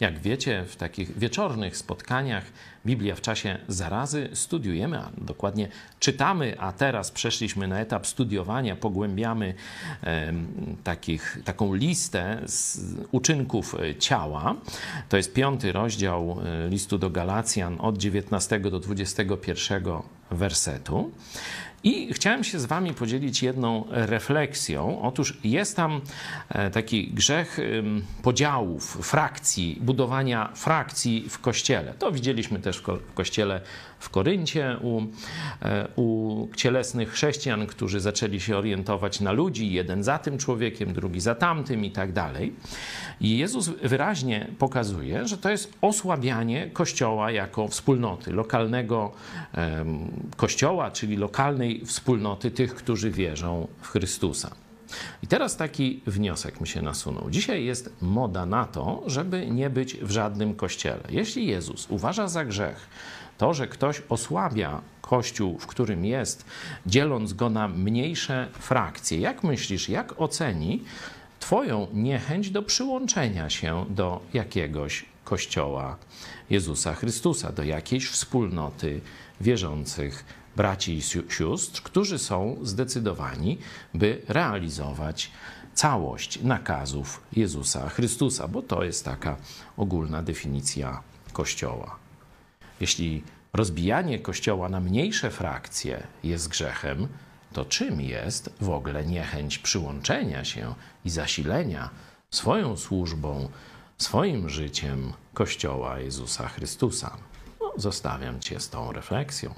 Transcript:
Jak wiecie, w takich wieczornych spotkaniach Biblia w czasie zarazy studiujemy, a dokładnie czytamy, a teraz przeszliśmy na etap studiowania, pogłębiamy e, takich, taką listę uczynków ciała. To jest piąty rozdział e, listu do Galacjan od 19 do 21 wersetu. I chciałem się z Wami podzielić jedną refleksją. Otóż jest tam e, taki grzech podziałów, frakcji, budowania frakcji w kościele. To widzieliśmy też w kościele w Koryncie u, e, u cielesnych chrześcijan, którzy zaczęli się orientować na ludzi, jeden za tym człowiekiem, drugi za tamtym i tak dalej. I Jezus wyraźnie pokazuje, że to jest osłabianie Kościoła jako wspólnoty, lokalnego Kościoła, czyli lokalnej wspólnoty tych, którzy wierzą w Chrystusa. I teraz taki wniosek mi się nasunął. Dzisiaj jest moda na to, żeby nie być w żadnym kościele. Jeśli Jezus uważa za grzech to, że ktoś osłabia kościół, w którym jest, dzieląc go na mniejsze frakcje, jak myślisz, jak oceni Twoją niechęć do przyłączenia się do jakiegoś kościoła Jezusa Chrystusa, do jakiejś wspólnoty wierzących braci i sióstr, którzy są zdecydowani, by realizować całość nakazów Jezusa Chrystusa, bo to jest taka ogólna definicja Kościoła. Jeśli rozbijanie Kościoła na mniejsze frakcje jest grzechem, to czym jest w ogóle niechęć przyłączenia się i zasilenia swoją służbą, swoim życiem Kościoła Jezusa Chrystusa? No, zostawiam Cię z tą refleksją.